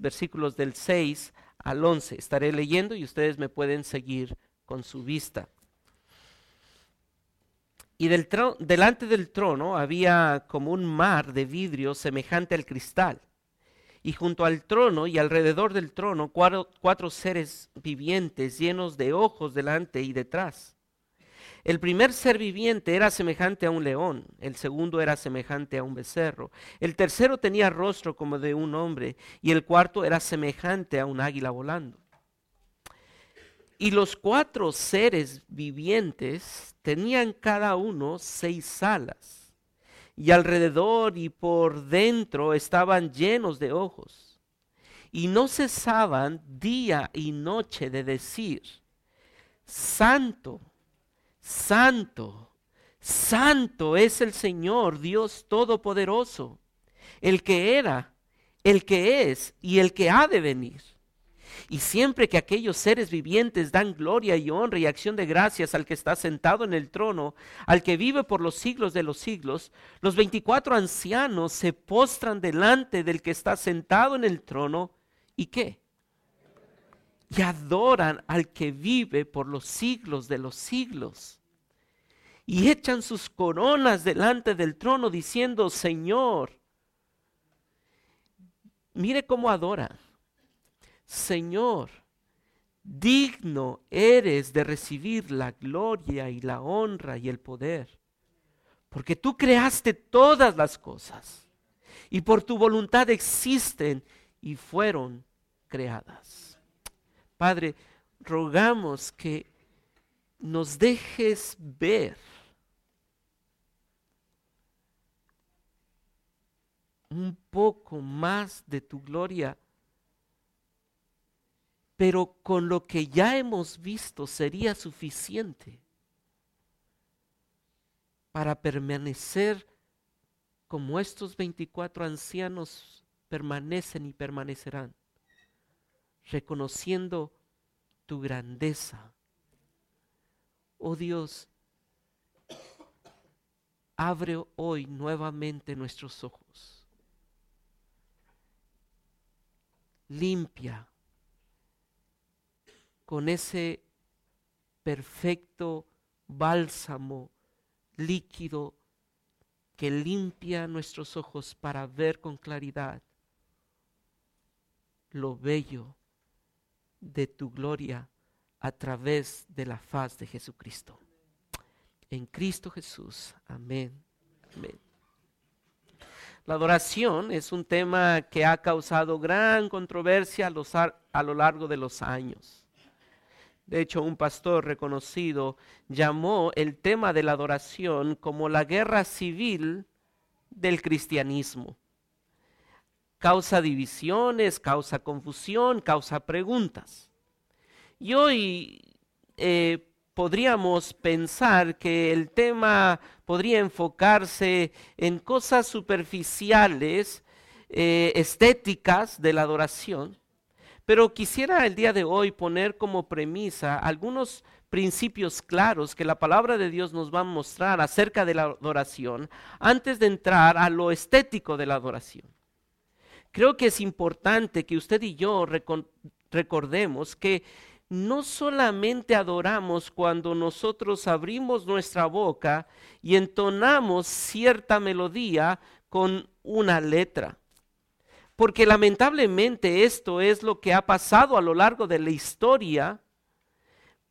versículos del 6 al 11. Estaré leyendo y ustedes me pueden seguir con su vista. Y del delante del trono había como un mar de vidrio semejante al cristal. Y junto al trono y alrededor del trono cuatro seres vivientes llenos de ojos delante y detrás el primer ser viviente era semejante a un león, el segundo era semejante a un becerro, el tercero tenía rostro como de un hombre y el cuarto era semejante a un águila volando. Y los cuatro seres vivientes tenían cada uno seis alas y alrededor y por dentro estaban llenos de ojos y no cesaban día y noche de decir, Santo Santo, santo es el Señor Dios Todopoderoso, el que era, el que es y el que ha de venir. Y siempre que aquellos seres vivientes dan gloria y honra y acción de gracias al que está sentado en el trono, al que vive por los siglos de los siglos, los veinticuatro ancianos se postran delante del que está sentado en el trono. ¿Y qué? Y adoran al que vive por los siglos de los siglos. Y echan sus coronas delante del trono diciendo, Señor, mire cómo adora. Señor, digno eres de recibir la gloria y la honra y el poder, porque tú creaste todas las cosas y por tu voluntad existen y fueron creadas. Padre, rogamos que nos dejes ver un poco más de tu gloria, pero con lo que ya hemos visto sería suficiente para permanecer como estos 24 ancianos permanecen y permanecerán reconociendo tu grandeza. Oh Dios, abre hoy nuevamente nuestros ojos. Limpia con ese perfecto bálsamo líquido que limpia nuestros ojos para ver con claridad lo bello de tu gloria a través de la faz de Jesucristo. En Cristo Jesús. Amén. La adoración es un tema que ha causado gran controversia a, lo largo de los años. De hecho, un pastor reconocido llamó el tema de la adoración como la guerra civil del cristianismo causa divisiones, causa confusión, causa preguntas. Y hoy eh, podríamos pensar que el tema podría enfocarse en cosas superficiales, eh, estéticas de la adoración, pero quisiera el día de hoy poner como premisa algunos principios claros que la palabra de Dios nos va a mostrar acerca de la adoración antes de entrar a lo estético de la adoración. Creo que es importante que usted y yo recordemos que no solamente adoramos cuando nosotros abrimos nuestra boca y entonamos cierta melodía con una letra. Porque lamentablemente esto es lo que ha pasado a lo largo de la historia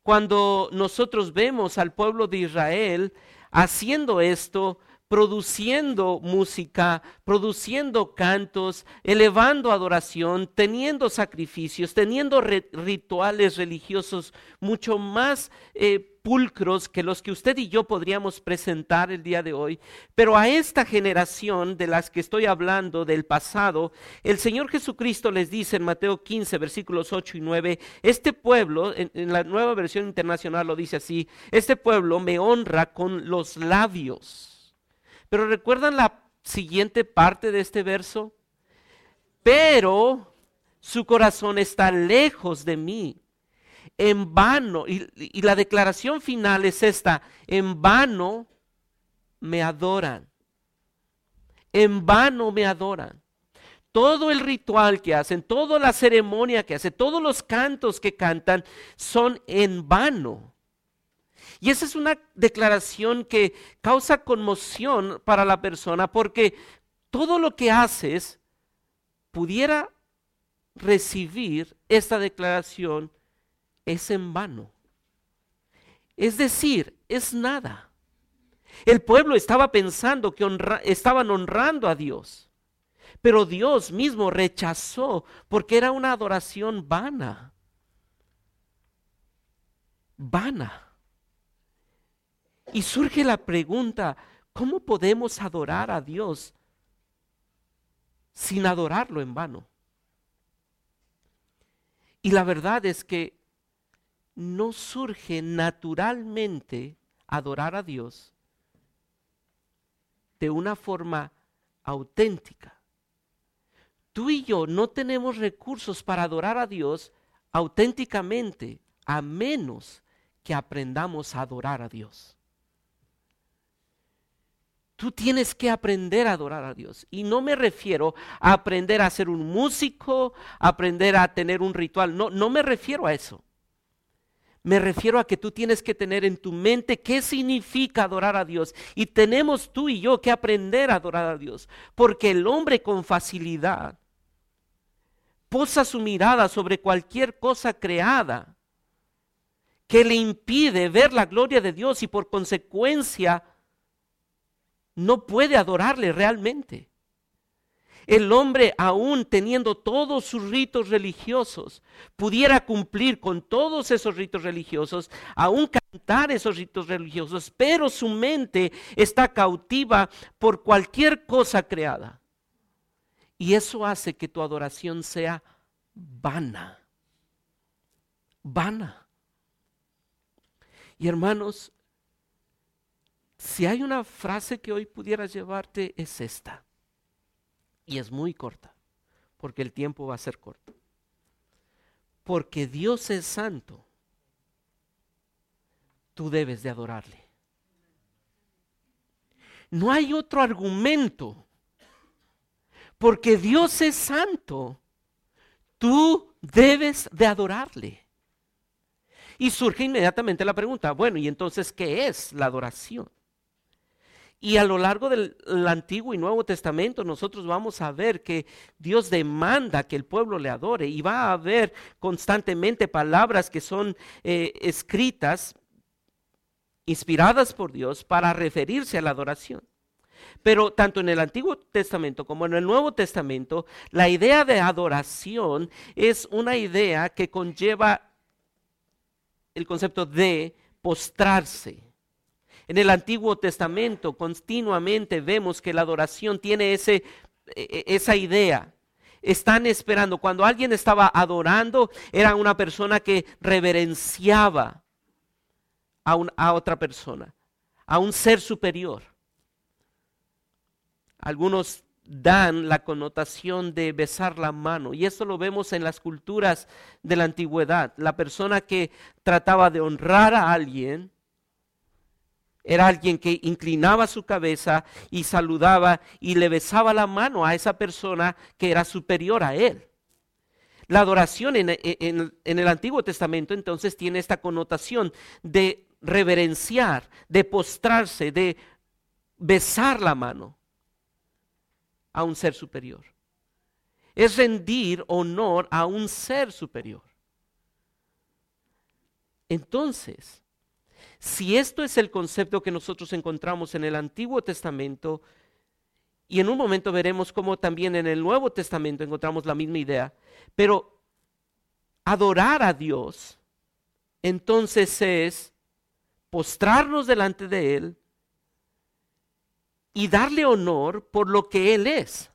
cuando nosotros vemos al pueblo de Israel haciendo esto produciendo música, produciendo cantos, elevando adoración, teniendo sacrificios, teniendo rituales religiosos mucho más eh, pulcros que los que usted y yo podríamos presentar el día de hoy. Pero a esta generación de las que estoy hablando del pasado, el Señor Jesucristo les dice en Mateo 15, versículos 8 y 9, este pueblo, en la nueva versión internacional lo dice así, este pueblo me honra con los labios pero recuerdan la siguiente parte de este verso. Pero su corazón está lejos de mí. En vano, y, la declaración final es esta, en vano me adoran. En vano me adoran. todo el ritual que hacen, toda la ceremonia que hacen, todos los cantos que cantan son en vano. Y esa es una declaración que causa conmoción para la persona porque todo lo que haces pudiera recibir esta declaración es en vano. Es decir, es nada. El pueblo estaba pensando que estaban honrando a Dios, pero Dios mismo rechazó porque era una adoración vana. Vana. Y surge la pregunta, ¿cómo podemos adorar a Dios sin adorarlo en vano? Y la verdad es que no surge naturalmente adorar a Dios de una forma auténtica. Tú y yo no tenemos recursos para adorar a Dios auténticamente a menos que aprendamos a adorar a Dios. Tú tienes que aprender a adorar a Dios. Y no me refiero a aprender a ser un músico, aprender a tener un ritual. No, no me refiero a eso. Me refiero a que tú tienes que tener en tu mente qué significa adorar a Dios. Y tenemos tú y yo que aprender a adorar a Dios. Porque el hombre con facilidad posa su mirada sobre cualquier cosa creada que le impide ver la gloria de Dios y por consecuencia no puede adorarle realmente. El hombre, aún teniendo todos sus ritos religiosos, pudiera cumplir con todos esos ritos religiosos, aún cantar esos ritos religiosos, pero su mente está cautiva por cualquier cosa creada. Y eso hace que tu adoración sea vana. Vana. Y hermanos, si hay una frase que hoy pudiera llevarte, es esta. Y es muy corta, porque el tiempo va a ser corto. Porque Dios es santo, tú debes de adorarle. No hay otro argumento. Porque Dios es santo, tú debes de adorarle. Y surge inmediatamente la pregunta, bueno, ¿y entonces qué es la adoración? Y a lo largo del Antiguo y Nuevo Testamento nosotros vamos a ver que Dios demanda que el pueblo le adore y va a haber constantemente palabras que son eh, escritas, inspiradas por Dios para referirse a la adoración. Pero tanto en el Antiguo Testamento como en el Nuevo Testamento, la idea de adoración es una idea que conlleva el concepto de postrarse en el Antiguo Testamento continuamente vemos que la adoración tiene ese, e, e, esa idea. Están esperando, cuando alguien estaba adorando, era una persona que reverenciaba a, a otra persona, a un ser superior. Algunos dan la connotación de besar la mano. Y eso lo vemos en las culturas de la antigüedad. La persona que trataba de honrar a alguien era alguien que inclinaba su cabeza y saludaba y le besaba la mano a esa persona que era superior a él. La adoración en, el Antiguo Testamento entonces tiene esta connotación de reverenciar, de postrarse, de besar la mano a un ser superior. Es rendir honor a un ser superior. Entonces, si esto es el concepto que nosotros encontramos en el Antiguo Testamento, y en un momento veremos cómo también en el Nuevo Testamento encontramos la misma idea, pero adorar a Dios, entonces es postrarnos delante de Él y darle honor por lo que Él es.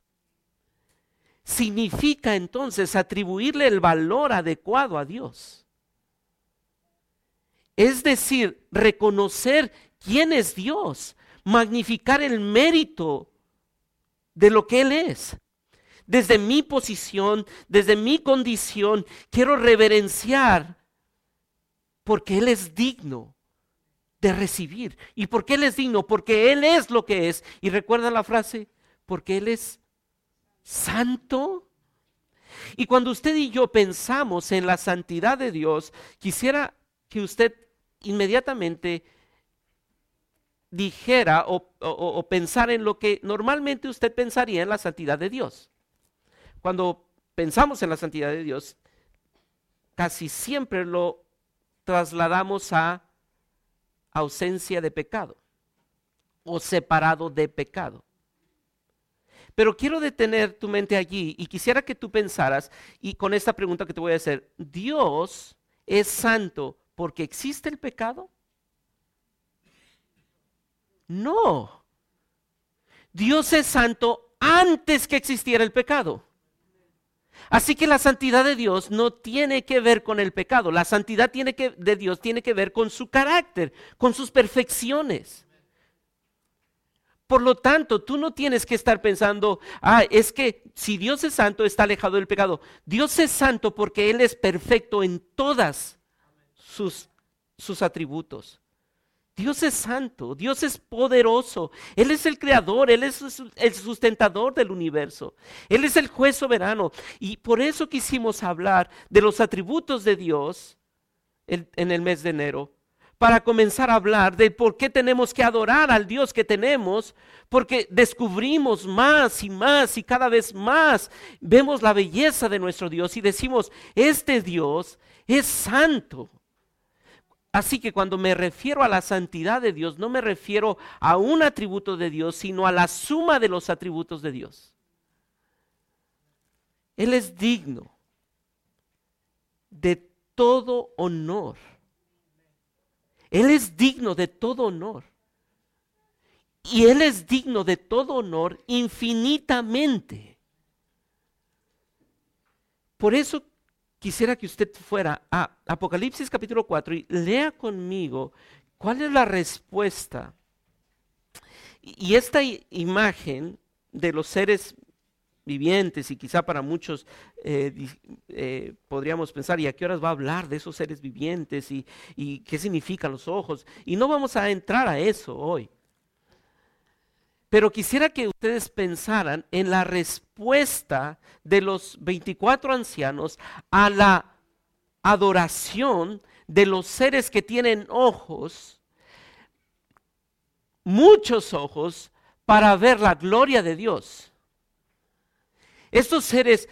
Significa entonces atribuirle el valor adecuado a Dios. Es decir, reconocer quién es Dios, magnificar el mérito de lo que Él es. Desde mi posición, desde mi condición, quiero reverenciar porque Él es digno de recibir. ¿Y por qué Él es digno? Porque Él es lo que es. Y recuerda la frase, porque Él es santo. Y cuando usted y yo pensamos en la santidad de Dios, quisiera que usted inmediatamente dijera o, o, pensar en lo que normalmente usted pensaría en la santidad de Dios. Cuando pensamos en la santidad de Dios, casi siempre lo trasladamos a ausencia de pecado o separado de pecado. Pero quiero detener tu mente allí y quisiera que tú pensaras, y con esta pregunta que te voy a hacer, ¿Dios es santo porque existe el pecado? No. Dios es santo antes que existiera el pecado. Así que la santidad de Dios no tiene que ver con el pecado. La santidad tiene que, de Dios tiene que ver con su carácter, con sus perfecciones. Por lo tanto, tú no tienes que estar pensando, ah, es que si Dios es santo, está alejado del pecado. Dios es santo porque Él es perfecto en todas sus, sus atributos. Dios es santo, Dios es poderoso, Él es el creador, Él es el sustentador del universo, Él es el juez soberano. Y por eso quisimos hablar de los atributos de Dios en el mes de enero, para comenzar a hablar de por qué tenemos que adorar al Dios que tenemos, porque descubrimos más y más y cada vez más vemos la belleza de nuestro Dios y decimos, este Dios es santo. Así que cuando me refiero a la santidad de Dios, no me refiero a un atributo de Dios, sino a la suma de los atributos de Dios. Él es digno de todo honor. Él es digno de todo honor. Y Él es digno de todo honor infinitamente. Por eso quisiera que usted fuera a Apocalipsis capítulo 4 y lea conmigo cuál es la respuesta. Y esta imagen de los seres vivientes, y quizá para muchos eh, eh, podríamos pensar, ¿y a qué horas va a hablar de esos seres vivientes y, y qué significan los ojos? Y no vamos a entrar a eso hoy. Pero quisiera que ustedes pensaran en la respuesta de los 24 ancianos a la adoración de los seres que tienen ojos, muchos ojos, para ver la gloria de Dios. Estos seres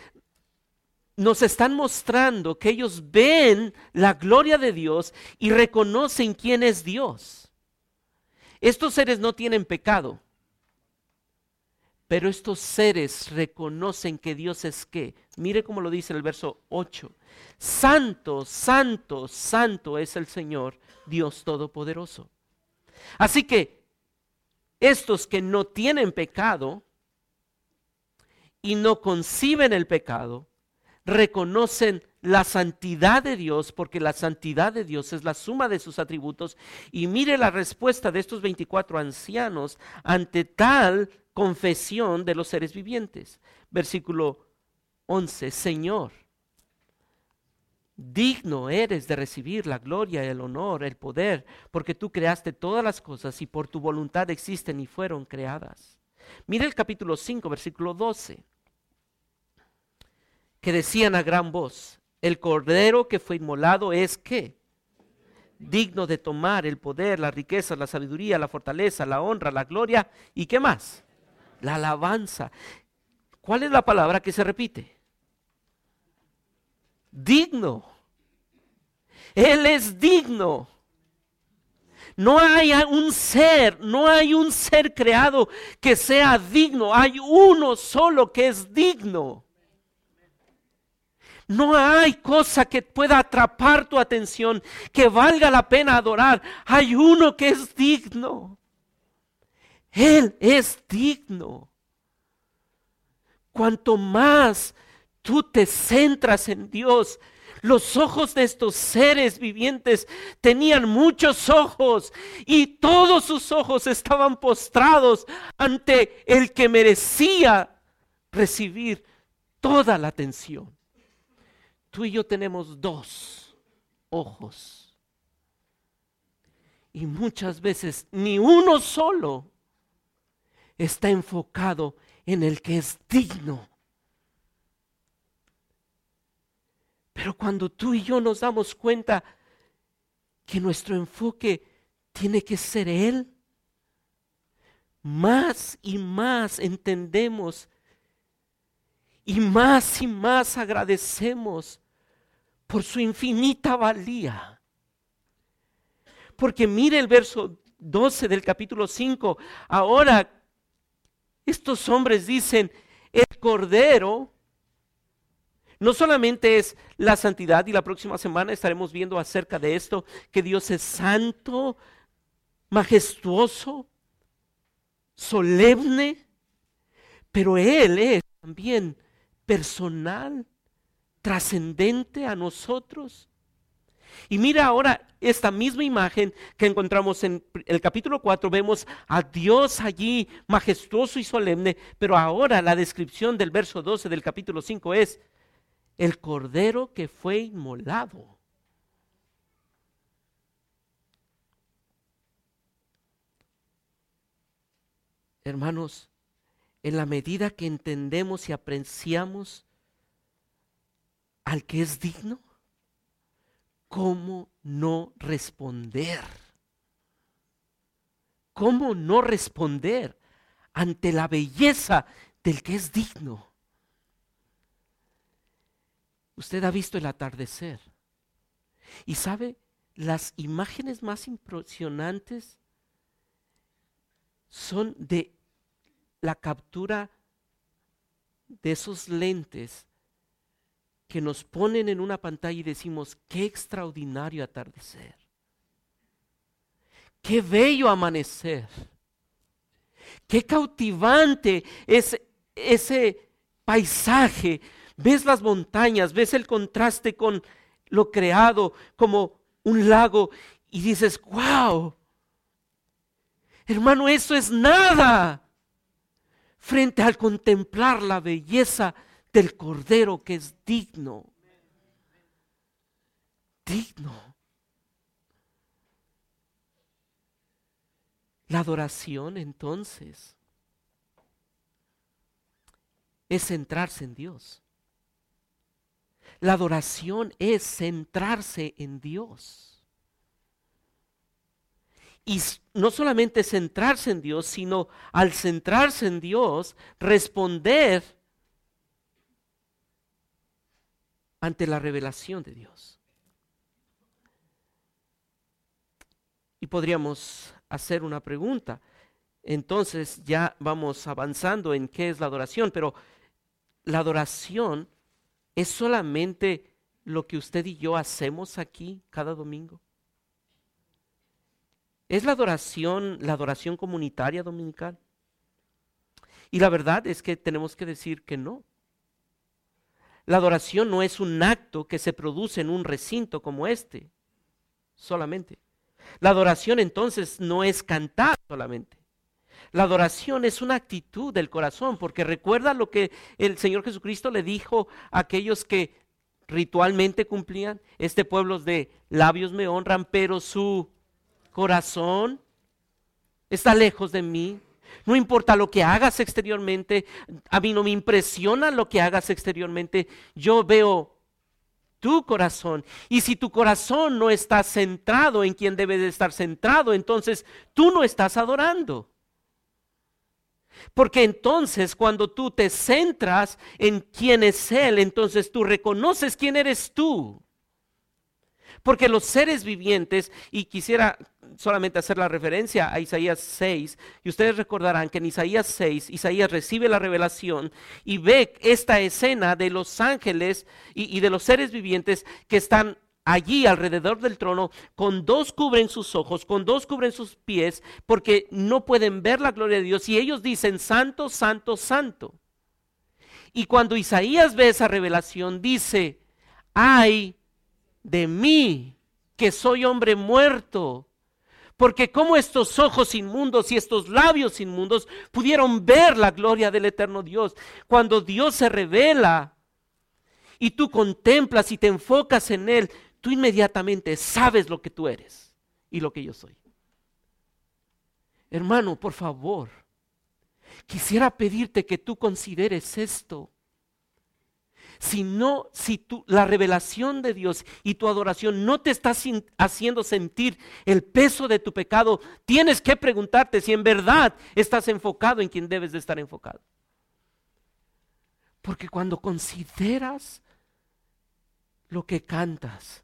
nos están mostrando que ellos ven la gloria de Dios y reconocen quién es Dios. Estos seres no tienen pecado. Pero estos seres reconocen que Dios es qué. Mire cómo lo dice el verso 8. Santo, santo, santo es el Señor, Dios Todopoderoso. Así que estos que no tienen pecado y no conciben el pecado, reconocen la santidad de Dios, porque la santidad de Dios es la suma de sus atributos. Y mire la respuesta de estos 24 ancianos ante tal confesión de los seres vivientes. Versículo 11, Señor, digno eres de recibir la gloria, el honor, el poder, porque tú creaste todas las cosas y por tu voluntad existen y fueron creadas. Mira el capítulo 5, versículo 12, que decían a gran voz, el cordero que fue inmolado es que digno de tomar el poder, la riqueza, la sabiduría, la fortaleza, la honra, la gloria y qué más la alabanza. ¿Cuál es la palabra que se repite? Digno. Él es digno. No hay un ser, no hay un ser creado que sea digno. Hay uno solo que es digno. No hay cosa que pueda atrapar tu atención, que valga la pena adorar. Hay uno que es digno. Él es digno. Cuanto más tú te centras en Dios, los ojos de estos seres vivientes tenían muchos ojos y todos sus ojos estaban postrados ante el que merecía recibir toda la atención. Tú y yo tenemos dos ojos. Y muchas veces ni uno solo está enfocado en el que es digno. Pero cuando tú y yo nos damos cuenta que nuestro enfoque tiene que ser Él, más y más entendemos y más y más agradecemos por su infinita valía. Porque mire el verso 12 del capítulo 5. Ahora estos hombres dicen, el Cordero no solamente es la santidad, y la próxima semana estaremos viendo acerca de esto, que Dios es santo, majestuoso, solemne, pero Él es también personal, trascendente a nosotros. Y mira ahora esta misma imagen que encontramos en el capítulo 4, vemos a Dios allí majestuoso y solemne, pero ahora la descripción del verso 12 del capítulo 5 es el cordero que fue inmolado. Hermanos, en la medida que entendemos y apreciamos al que es digno, ¿cómo no responder? ¿Cómo no responder ante la belleza del que es digno? Usted ha visto el atardecer y sabe las imágenes más impresionantes son de la captura de esos lentes que nos ponen en una pantalla y decimos, qué extraordinario atardecer, qué bello amanecer, qué cautivante es ese paisaje. Ves las montañas, ves el contraste con lo creado como un lago y dices, wow, hermano, eso es nada frente al contemplar la belleza del Cordero que es digno. Digno. La adoración entonces es centrarse en Dios. La adoración es centrarse en Dios. Y no solamente centrarse en Dios, sino al centrarse en Dios, responder ante la revelación de Dios. Y podríamos hacer una pregunta. Entonces ya vamos avanzando en qué es la adoración, pero la adoración es solamente lo que usted y yo hacemos aquí cada domingo. ¿Es la adoración la adoración comunitaria dominical? Y la verdad es que tenemos que decir que no. La adoración no es un acto que se produce en un recinto como este, solamente. La adoración entonces no es cantar solamente. La adoración es una actitud del corazón, porque recuerda lo que el Señor Jesucristo le dijo a aquellos que ritualmente cumplían, este pueblo de labios me honran, pero su corazón está lejos de mí. No importa lo que hagas exteriormente, a mí no me impresiona lo que hagas exteriormente. Yo veo tu corazón. Y si tu corazón no está centrado en quien debe de estar centrado, entonces tú no estás adorando. Porque entonces cuando tú te centras en quién es Él, entonces tú reconoces quién eres tú. Porque los seres vivientes, y quisiera solamente hacer la referencia a Isaías 6, y ustedes recordarán que en Isaías 6, Isaías recibe la revelación y ve esta escena de los ángeles y, de los seres vivientes que están allí alrededor del trono, con dos cubren sus ojos, con dos cubren sus pies, porque no pueden ver la gloria de Dios, y ellos dicen, santo, santo, santo. Y cuando Isaías ve esa revelación, dice, ay de mí, que soy hombre muerto, porque como estos ojos inmundos y estos labios inmundos pudieron ver la gloria del eterno Dios. Cuando Dios se revela y tú contemplas y te enfocas en Él, tú inmediatamente sabes lo que tú eres y lo que yo soy. Hermano, por favor, quisiera pedirte que tú consideres esto. Si no, si tu, la revelación de Dios y tu adoración no te está haciendo sentir el peso de tu pecado, tienes que preguntarte si en verdad estás enfocado en quien debes de estar enfocado. Porque cuando consideras lo que cantas,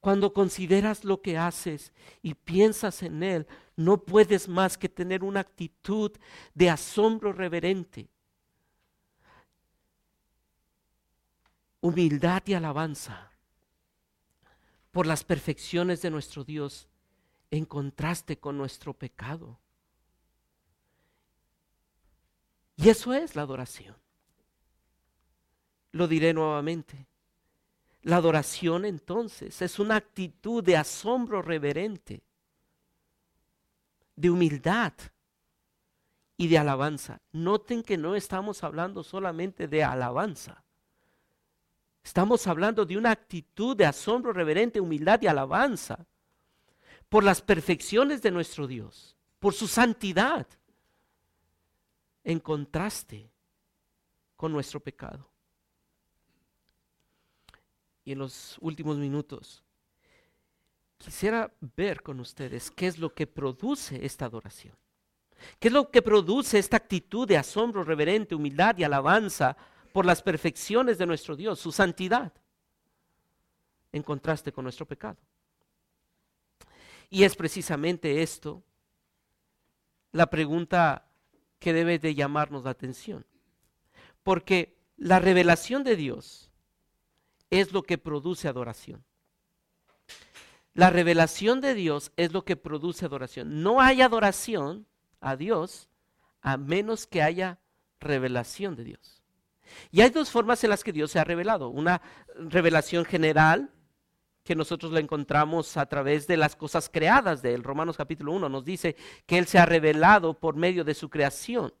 cuando consideras lo que haces y piensas en Él, no puedes más que tener una actitud de asombro reverente humildad y alabanza por las perfecciones de nuestro Dios en contraste con nuestro pecado. Y eso es la adoración. Lo diré nuevamente. La adoración entonces es una actitud de asombro reverente, de humildad y de alabanza. Noten que no estamos hablando solamente de alabanza. Estamos hablando de una actitud de asombro reverente, humildad y alabanza por las perfecciones de nuestro Dios, por su santidad, en contraste con nuestro pecado. Y en los últimos minutos, quisiera ver con ustedes qué es lo que produce esta adoración. ¿Qué es lo que produce esta actitud de asombro reverente, humildad y alabanza por las perfecciones de nuestro Dios, su santidad, en contraste con nuestro pecado. Y es precisamente esto la pregunta que debe de llamarnos la atención. Porque la revelación de Dios es lo que produce adoración. La revelación de Dios es lo que produce adoración. No hay adoración a Dios a menos que haya revelación de Dios. Y hay dos formas en las que Dios se ha revelado. Una revelación general, que nosotros la encontramos a través de las cosas creadas de él. Romanos capítulo 1 nos dice que Él se ha revelado por medio de su creación,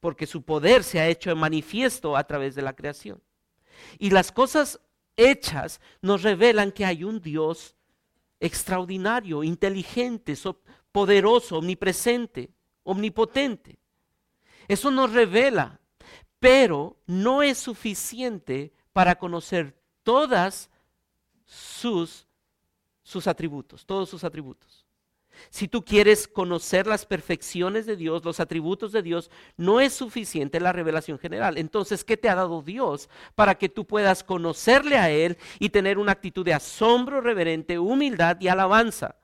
porque su poder se ha hecho manifiesto a través de la creación. Y las cosas hechas nos revelan que hay un Dios extraordinario, inteligente, poderoso, omnipresente, omnipotente. Eso nos revela pero no es suficiente para conocer todas sus, sus atributos, todos sus atributos. Si tú quieres conocer las perfecciones de Dios, los atributos de Dios, no es suficiente la revelación general. Entonces, ¿qué te ha dado Dios para que tú puedas conocerle a Él y tener una actitud de asombro reverente, humildad y alabanza?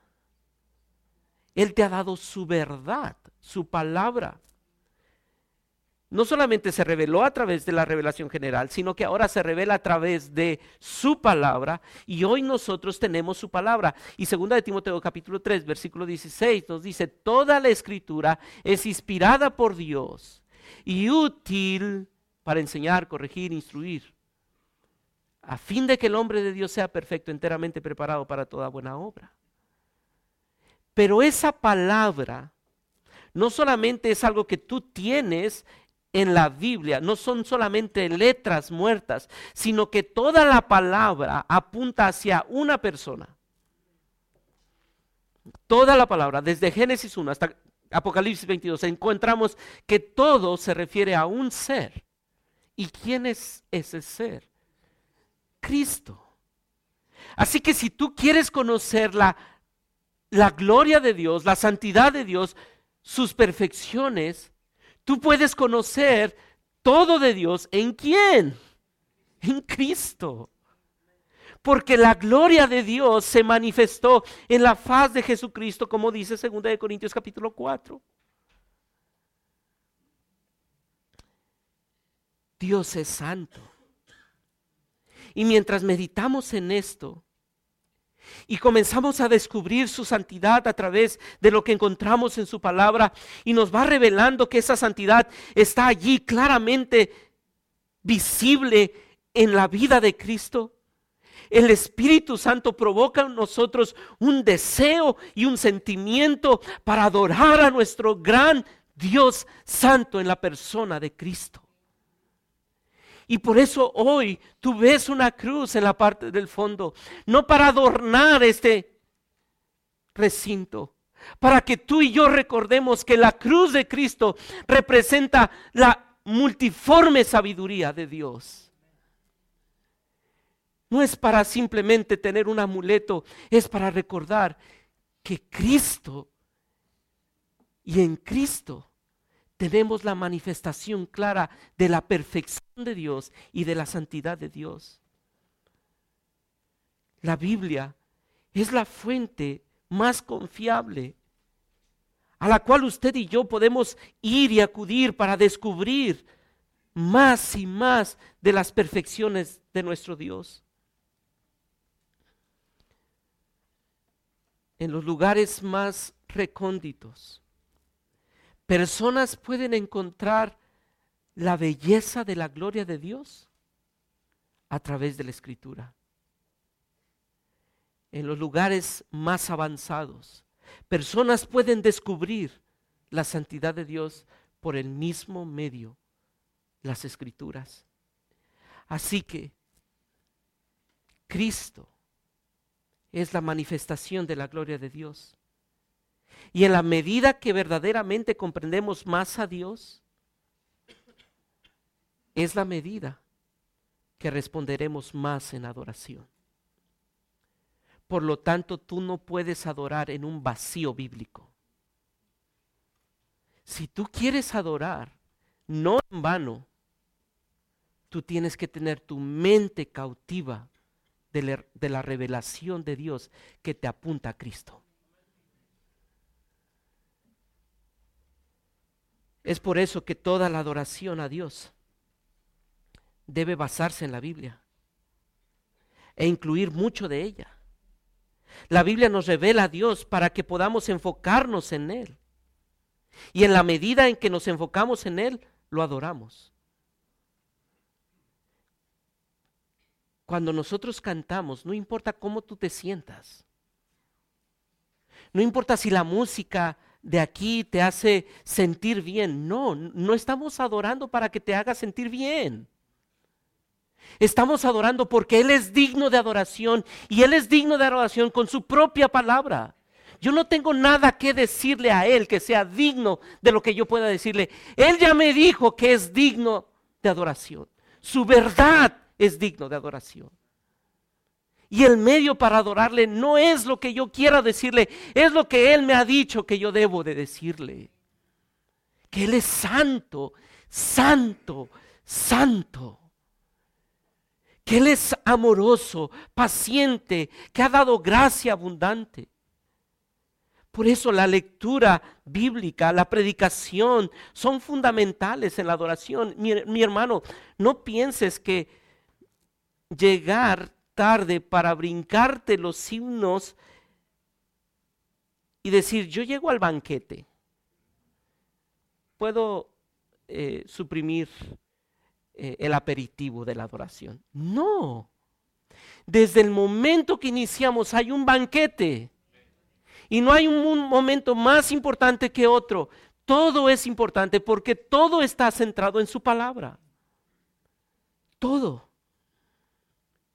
Él te ha dado su verdad, su palabra no solamente se reveló a través de la revelación general, sino que ahora se revela a través de su palabra y hoy nosotros tenemos su palabra. Y segunda de Timoteo capítulo 3, versículo 16 nos dice, toda la escritura es inspirada por Dios y útil para enseñar, corregir, instruir, a fin de que el hombre de Dios sea perfecto, enteramente preparado para toda buena obra. Pero esa palabra no solamente es algo que tú tienes en la Biblia no son solamente letras muertas, sino que toda la palabra apunta hacia una persona. Toda la palabra, desde Génesis 1 hasta Apocalipsis 22, encontramos que todo se refiere a un ser. ¿Y quién es ese ser? Cristo. Así que si tú quieres conocer la, la gloria de Dios, la santidad de Dios, sus perfecciones, Tú puedes conocer todo de Dios en quién? En Cristo. Porque la gloria de Dios se manifestó en la faz de Jesucristo, como dice 2 Corintios capítulo 4. Dios es santo. Y mientras meditamos en esto, y comenzamos a descubrir su santidad a través de lo que encontramos en su palabra y nos va revelando que esa santidad está allí claramente visible en la vida de Cristo. El Espíritu Santo provoca en nosotros un deseo y un sentimiento para adorar a nuestro gran Dios Santo en la persona de Cristo. Y por eso hoy tú ves una cruz en la parte del fondo, no para adornar este recinto, para que tú y yo recordemos que la cruz de Cristo representa la multiforme sabiduría de Dios. no es para simplemente tener un amuleto, es para recordar que Cristo y en Cristo tenemos la manifestación clara de la perfección de Dios y de la santidad de Dios. La Biblia es la fuente más confiable a la cual usted y yo podemos ir y acudir para descubrir más y más de las perfecciones de nuestro Dios. En los lugares más recónditos, personas pueden encontrar la belleza de la gloria de Dios a través de la escritura. En los lugares más avanzados, personas pueden descubrir la santidad de Dios por el mismo medio, las escrituras. Así que Cristo es la manifestación de la gloria de Dios. Y en la medida que verdaderamente comprendemos más a Dios, es la medida que responderemos más en adoración. Por lo tanto, tú no puedes adorar en un vacío bíblico. Si tú quieres adorar, no en vano, tú tienes que tener tu mente cautiva de la, revelación de Dios que te apunta a Cristo. Es por eso que toda la adoración a Dios debe basarse en la Biblia e incluir mucho de ella. La Biblia nos revela a Dios para que podamos enfocarnos en Él. Y en la medida en que nos enfocamos en Él, lo adoramos. Cuando nosotros cantamos, no importa cómo tú te sientas. No importa si la música de aquí te hace sentir bien. No, no estamos adorando para que te haga sentir bien. Estamos adorando porque Él es digno de adoración y Él es digno de adoración con su propia palabra. Yo no tengo nada que decirle a Él que sea digno de lo que yo pueda decirle. Él ya me dijo que es digno de adoración. Su verdad es digno de adoración. Y el medio para adorarle no es lo que yo quiera decirle, es lo que Él me ha dicho que yo debo de decirle. Que Él es santo, santo, santo. Que Él es amoroso, paciente, que ha dado gracia abundante. Por eso la lectura bíblica, la predicación son fundamentales en la adoración. Mi, mi hermano, no pienses que llegar tarde para brincarte los himnos y decir, yo llego al banquete, puedo eh, suprimir eh, el aperitivo de la adoración. No, desde el momento que iniciamos hay un banquete y no hay un momento más importante que otro. Todo es importante porque todo está centrado en su palabra. Todo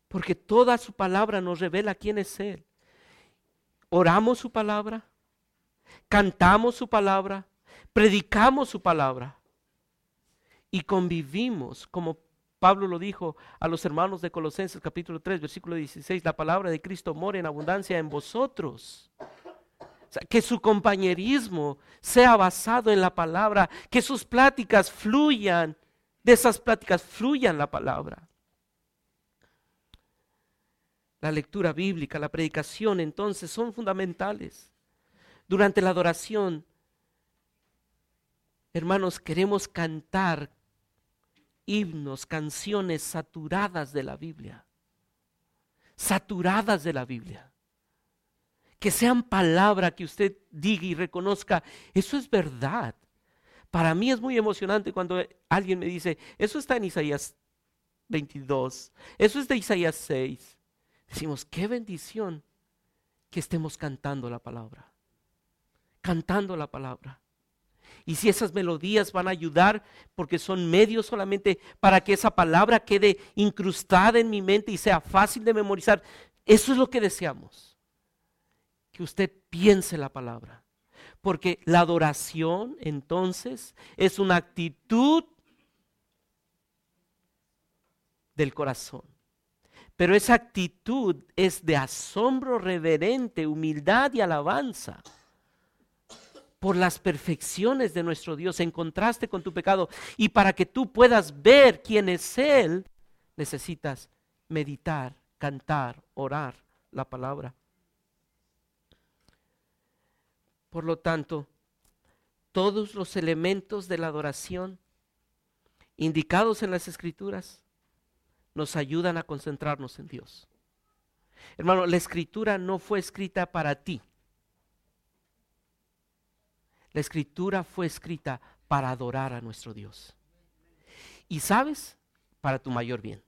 porque toda su palabra nos revela quién es Él. Oramos su palabra, cantamos su palabra, predicamos su palabra y convivimos, como Pablo lo dijo a los hermanos de Colosenses capítulo 3, versículo 16, la palabra de Cristo mora en abundancia en vosotros. que su compañerismo sea basado en la palabra, que sus pláticas fluyan, de esas pláticas fluyan la palabra la lectura bíblica, la predicación, entonces son fundamentales. Durante la adoración, hermanos, queremos cantar himnos, canciones saturadas de la Biblia, saturadas de la Biblia. Que sean palabra que usted diga y reconozca, eso es verdad. Para mí es muy emocionante cuando alguien me dice, eso está en Isaías 22, eso es de Isaías 6, Decimos, qué bendición que estemos cantando la palabra. Cantando la palabra. Y si esas melodías van a ayudar, porque son medios solamente para que esa palabra quede incrustada en mi mente y sea fácil de memorizar, eso es lo que deseamos. Que usted piense la palabra. Porque la adoración entonces es una actitud del corazón Pero esa actitud es de asombro reverente, humildad y alabanza por las perfecciones de nuestro Dios en contraste con tu pecado. Y para que tú puedas ver quién es Él, necesitas meditar, cantar, orar la palabra. Por lo tanto, todos los elementos de la adoración indicados en las escrituras nos ayudan a concentrarnos en Dios. Hermano, la escritura no fue escrita para ti. La escritura fue escrita para adorar a nuestro Dios. Y sabes, para tu mayor bien.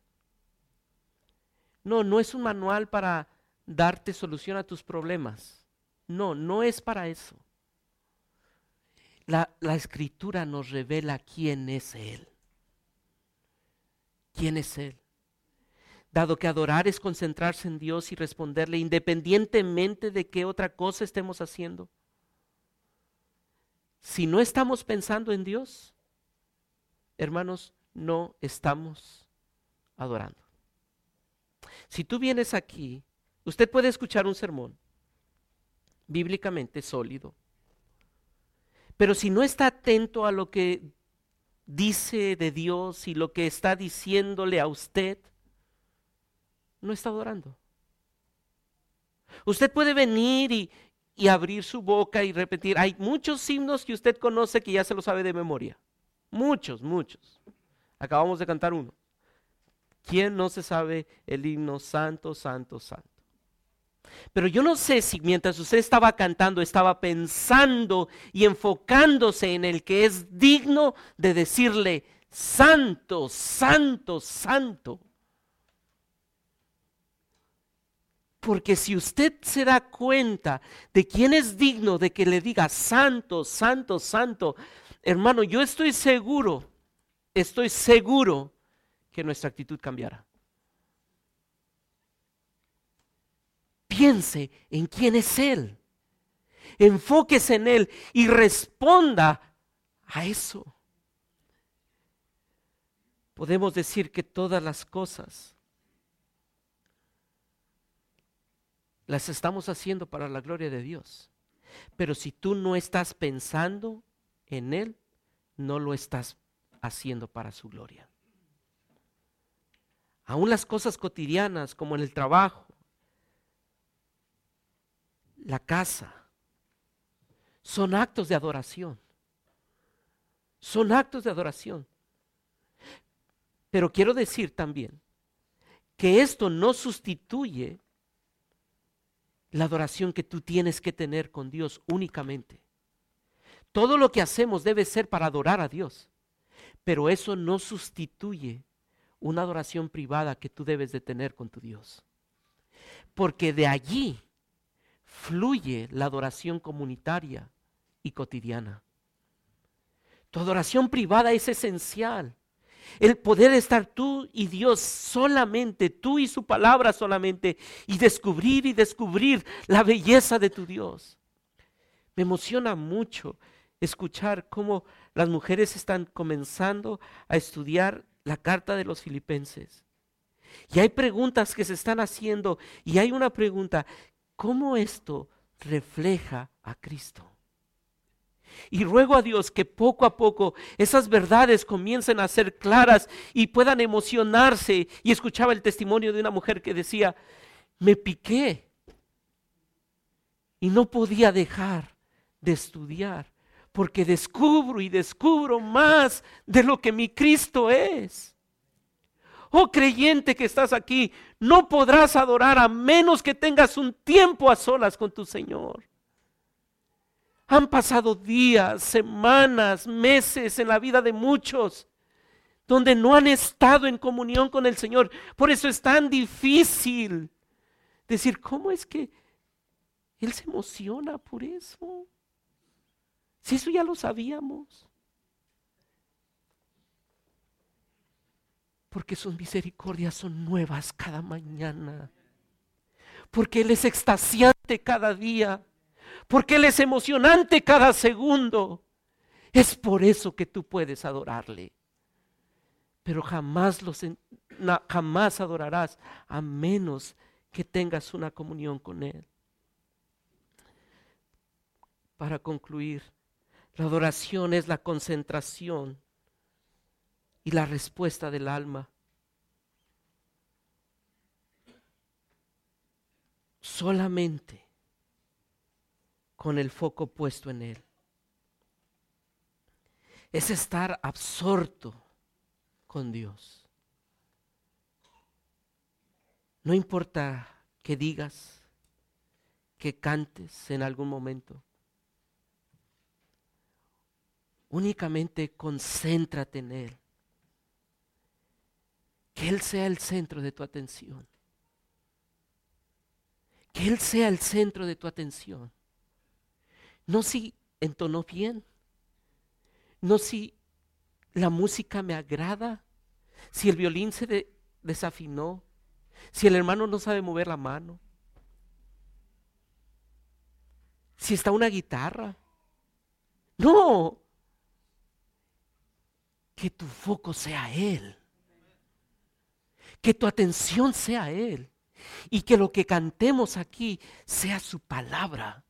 No, no es un manual para darte solución a tus problemas. No, no es para eso. La, la, escritura nos revela quién es Él. ¿Quién es Él? Dado que adorar es concentrarse en Dios y responderle independientemente de qué otra cosa estemos haciendo. Si no estamos pensando en Dios, hermanos, no estamos adorando. Si tú vienes aquí, usted puede escuchar un sermón bíblicamente sólido, pero si no está atento a lo que dice de Dios y lo que está diciéndole a usted, no está adorando. Usted puede venir y, y abrir su boca y repetir. Hay muchos himnos que usted conoce que ya se lo sabe de memoria. Muchos, muchos. Acabamos de cantar uno. ¿Quién no se sabe el himno Santo, Santo, Santo? Pero yo no sé si mientras usted estaba cantando estaba pensando y enfocándose en el que es digno de decirle, Santo, Santo, Santo. Porque si usted se da cuenta de quién es digno de que le diga santo, santo, santo, hermano, yo estoy seguro, estoy seguro que nuestra actitud cambiará. Piense en quién es Él. Enfóquese en Él y responda a eso. Podemos decir que todas las cosas las estamos haciendo para la gloria de Dios. Pero si tú no estás pensando en Él, no lo estás haciendo para su gloria. Aún las cosas cotidianas como en el trabajo, la casa, son actos de adoración. Son actos de adoración. Pero quiero decir también que esto no sustituye la adoración que tú tienes que tener con Dios únicamente. Todo lo que hacemos debe ser para adorar a Dios, pero eso no sustituye una adoración privada que tú debes de tener con tu Dios. Porque de allí fluye la adoración comunitaria y cotidiana. Tu adoración privada es esencial. El poder estar tú y Dios solamente, tú y su palabra solamente, y descubrir y descubrir la belleza de tu Dios. Me emociona mucho escuchar cómo las mujeres están comenzando a estudiar la carta de los filipenses. Y hay preguntas que se están haciendo y hay una pregunta, ¿cómo esto refleja a Cristo? Y ruego a Dios que poco a poco esas verdades comiencen a ser claras y puedan emocionarse. Y escuchaba el testimonio de una mujer que decía, me piqué y no podía dejar de estudiar porque descubro y descubro más de lo que mi Cristo es. Oh creyente que estás aquí, no podrás adorar a menos que tengas un tiempo a solas con tu Señor. Han pasado días, semanas, meses en la vida de muchos donde no han estado en comunión con el Señor. Por eso es tan difícil decir, ¿cómo es que Él se emociona por eso? Si eso ya lo sabíamos. Porque sus misericordias son nuevas cada mañana. Porque Él es extasiante cada día porque Él es emocionante cada segundo. Es por eso que tú puedes adorarle. pero jamás, los, jamás adorarás a menos que tengas una comunión con Él. Para concluir, la adoración es la concentración y la respuesta del alma. Solamente con el foco puesto en Él. Es estar absorto con Dios. No importa que digas, que cantes en algún momento. Únicamente concéntrate en Él. Que Él sea el centro de tu atención. Que Él sea el centro de tu atención. No si entonó bien. No si la música me agrada. Si el violín se desafinó. Si el hermano no sabe mover la mano. Si está una guitarra. No. Que tu foco sea Él. Que tu atención sea Él. Y que lo que cantemos aquí sea su palabra.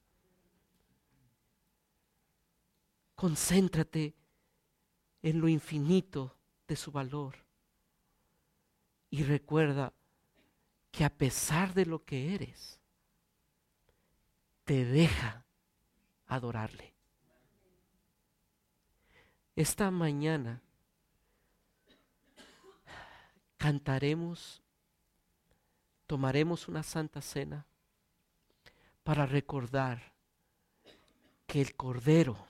Concéntrate en lo infinito de su valor. Y recuerda que a pesar de lo que eres, te deja adorarle. Esta mañana cantaremos, tomaremos una santa cena para recordar que el Cordero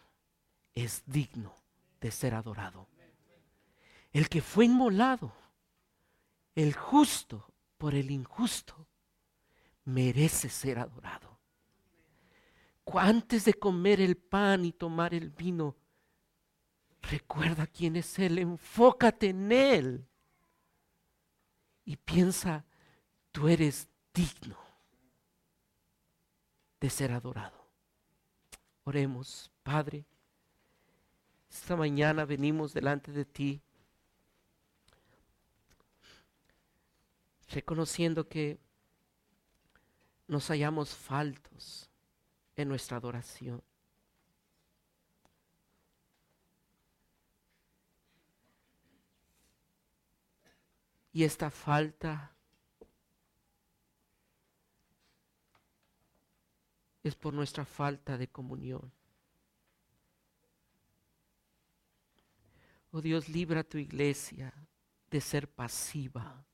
es digno de ser adorado. El que fue inmolado, el justo por el injusto, merece ser adorado. Antes de comer el pan y tomar el vino, recuerda quién es Él, enfócate en Él y piensa, tú eres digno de ser adorado. Oremos, Padre. Esta mañana venimos delante de ti reconociendo que nos hallamos faltos en nuestra adoración. Y esta falta es por nuestra falta de comunión. Oh Dios, libra a tu iglesia de ser pasiva.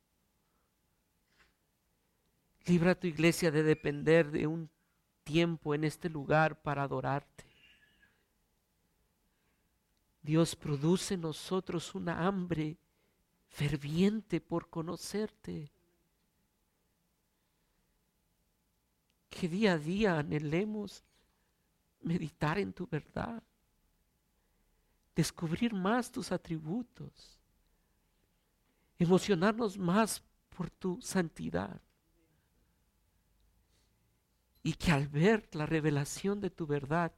Libra a tu iglesia de depender de un tiempo en este lugar para adorarte. Dios produce en nosotros una hambre ferviente por conocerte. Que día a día anhelemos meditar en tu verdad descubrir más tus atributos, emocionarnos más por tu santidad. Y que al ver la revelación de tu verdad,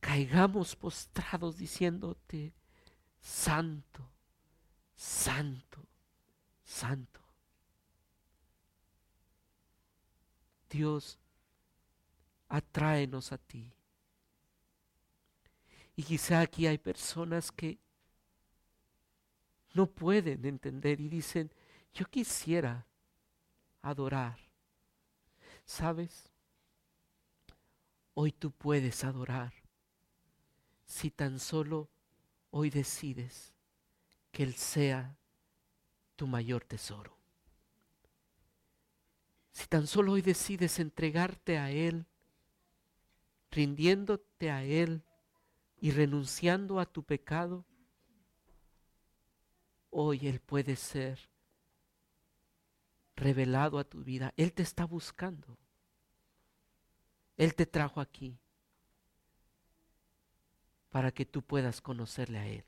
caigamos postrados diciéndote, santo, santo, santo. Dios, atráenos a ti. Y quizá aquí hay personas que no pueden entender y dicen, yo quisiera adorar. ¿Sabes? Hoy tú puedes adorar si tan solo hoy decides que Él sea tu mayor tesoro. Si tan solo hoy decides entregarte a Él, rindiéndote a Él, y renunciando a tu pecado, hoy Él puede ser revelado a tu vida. Él te está buscando. Él te trajo aquí para que tú puedas conocerle a Él.